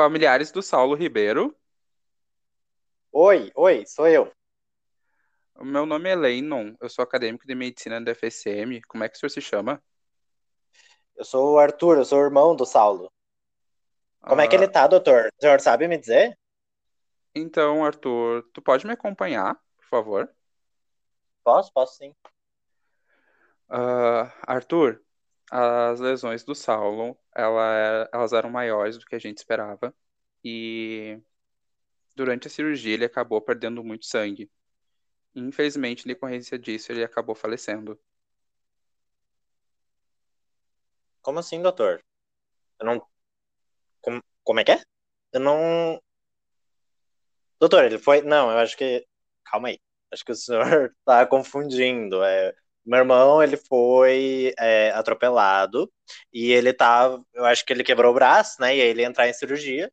Familiares do Saulo Ribeiro. Oi, oi, sou eu. O meu nome é Lennon, eu sou acadêmico de medicina da FSM. Como é que o senhor se chama? Eu sou o Arthur, eu sou o irmão do Saulo. Como é que Ah, ele tá, doutor? O senhor sabe me dizer? então, Arthur, tu pode me acompanhar, por favor? Posso, posso sim. Ah, Arthur, as lesões do Saulo, ela- elas eram maiores do que a gente esperava e durante a cirurgia ele acabou perdendo muito sangue. Infelizmente, em decorrência disso, ele acabou falecendo. Como assim, doutor? Eu não. Como, como é que é? Eu não. Doutor, ele foi. Não, eu acho que. Calma aí. Acho que o senhor tá confundindo. É... Meu irmão, ele foi é, atropelado e ele tá. Eu acho que ele quebrou o braço, né? E aí ele ia entrar em cirurgia.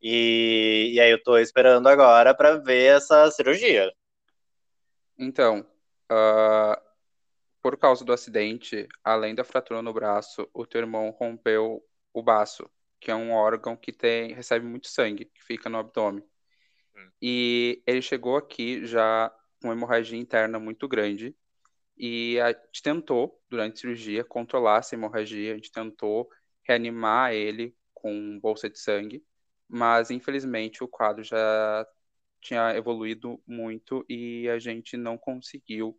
E, e aí eu tô esperando agora pra ver essa cirurgia. Então, ah, por causa do acidente, além da fratura no braço, o teu irmão rompeu o baço, que é um órgão que tem, recebe muito sangue, que fica no abdômen. Hum. E ele chegou aqui já com uma hemorragia interna muito grande. E a gente tentou, durante a cirurgia, controlar essa hemorragia, a gente tentou reanimar ele com bolsa de sangue, mas infelizmente o quadro já tinha evoluído muito e a gente não conseguiu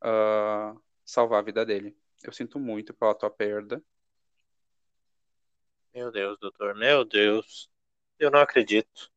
ah, salvar a vida dele. Eu sinto muito pela tua perda. Meu Deus, doutor, meu Deus. Eu não acredito.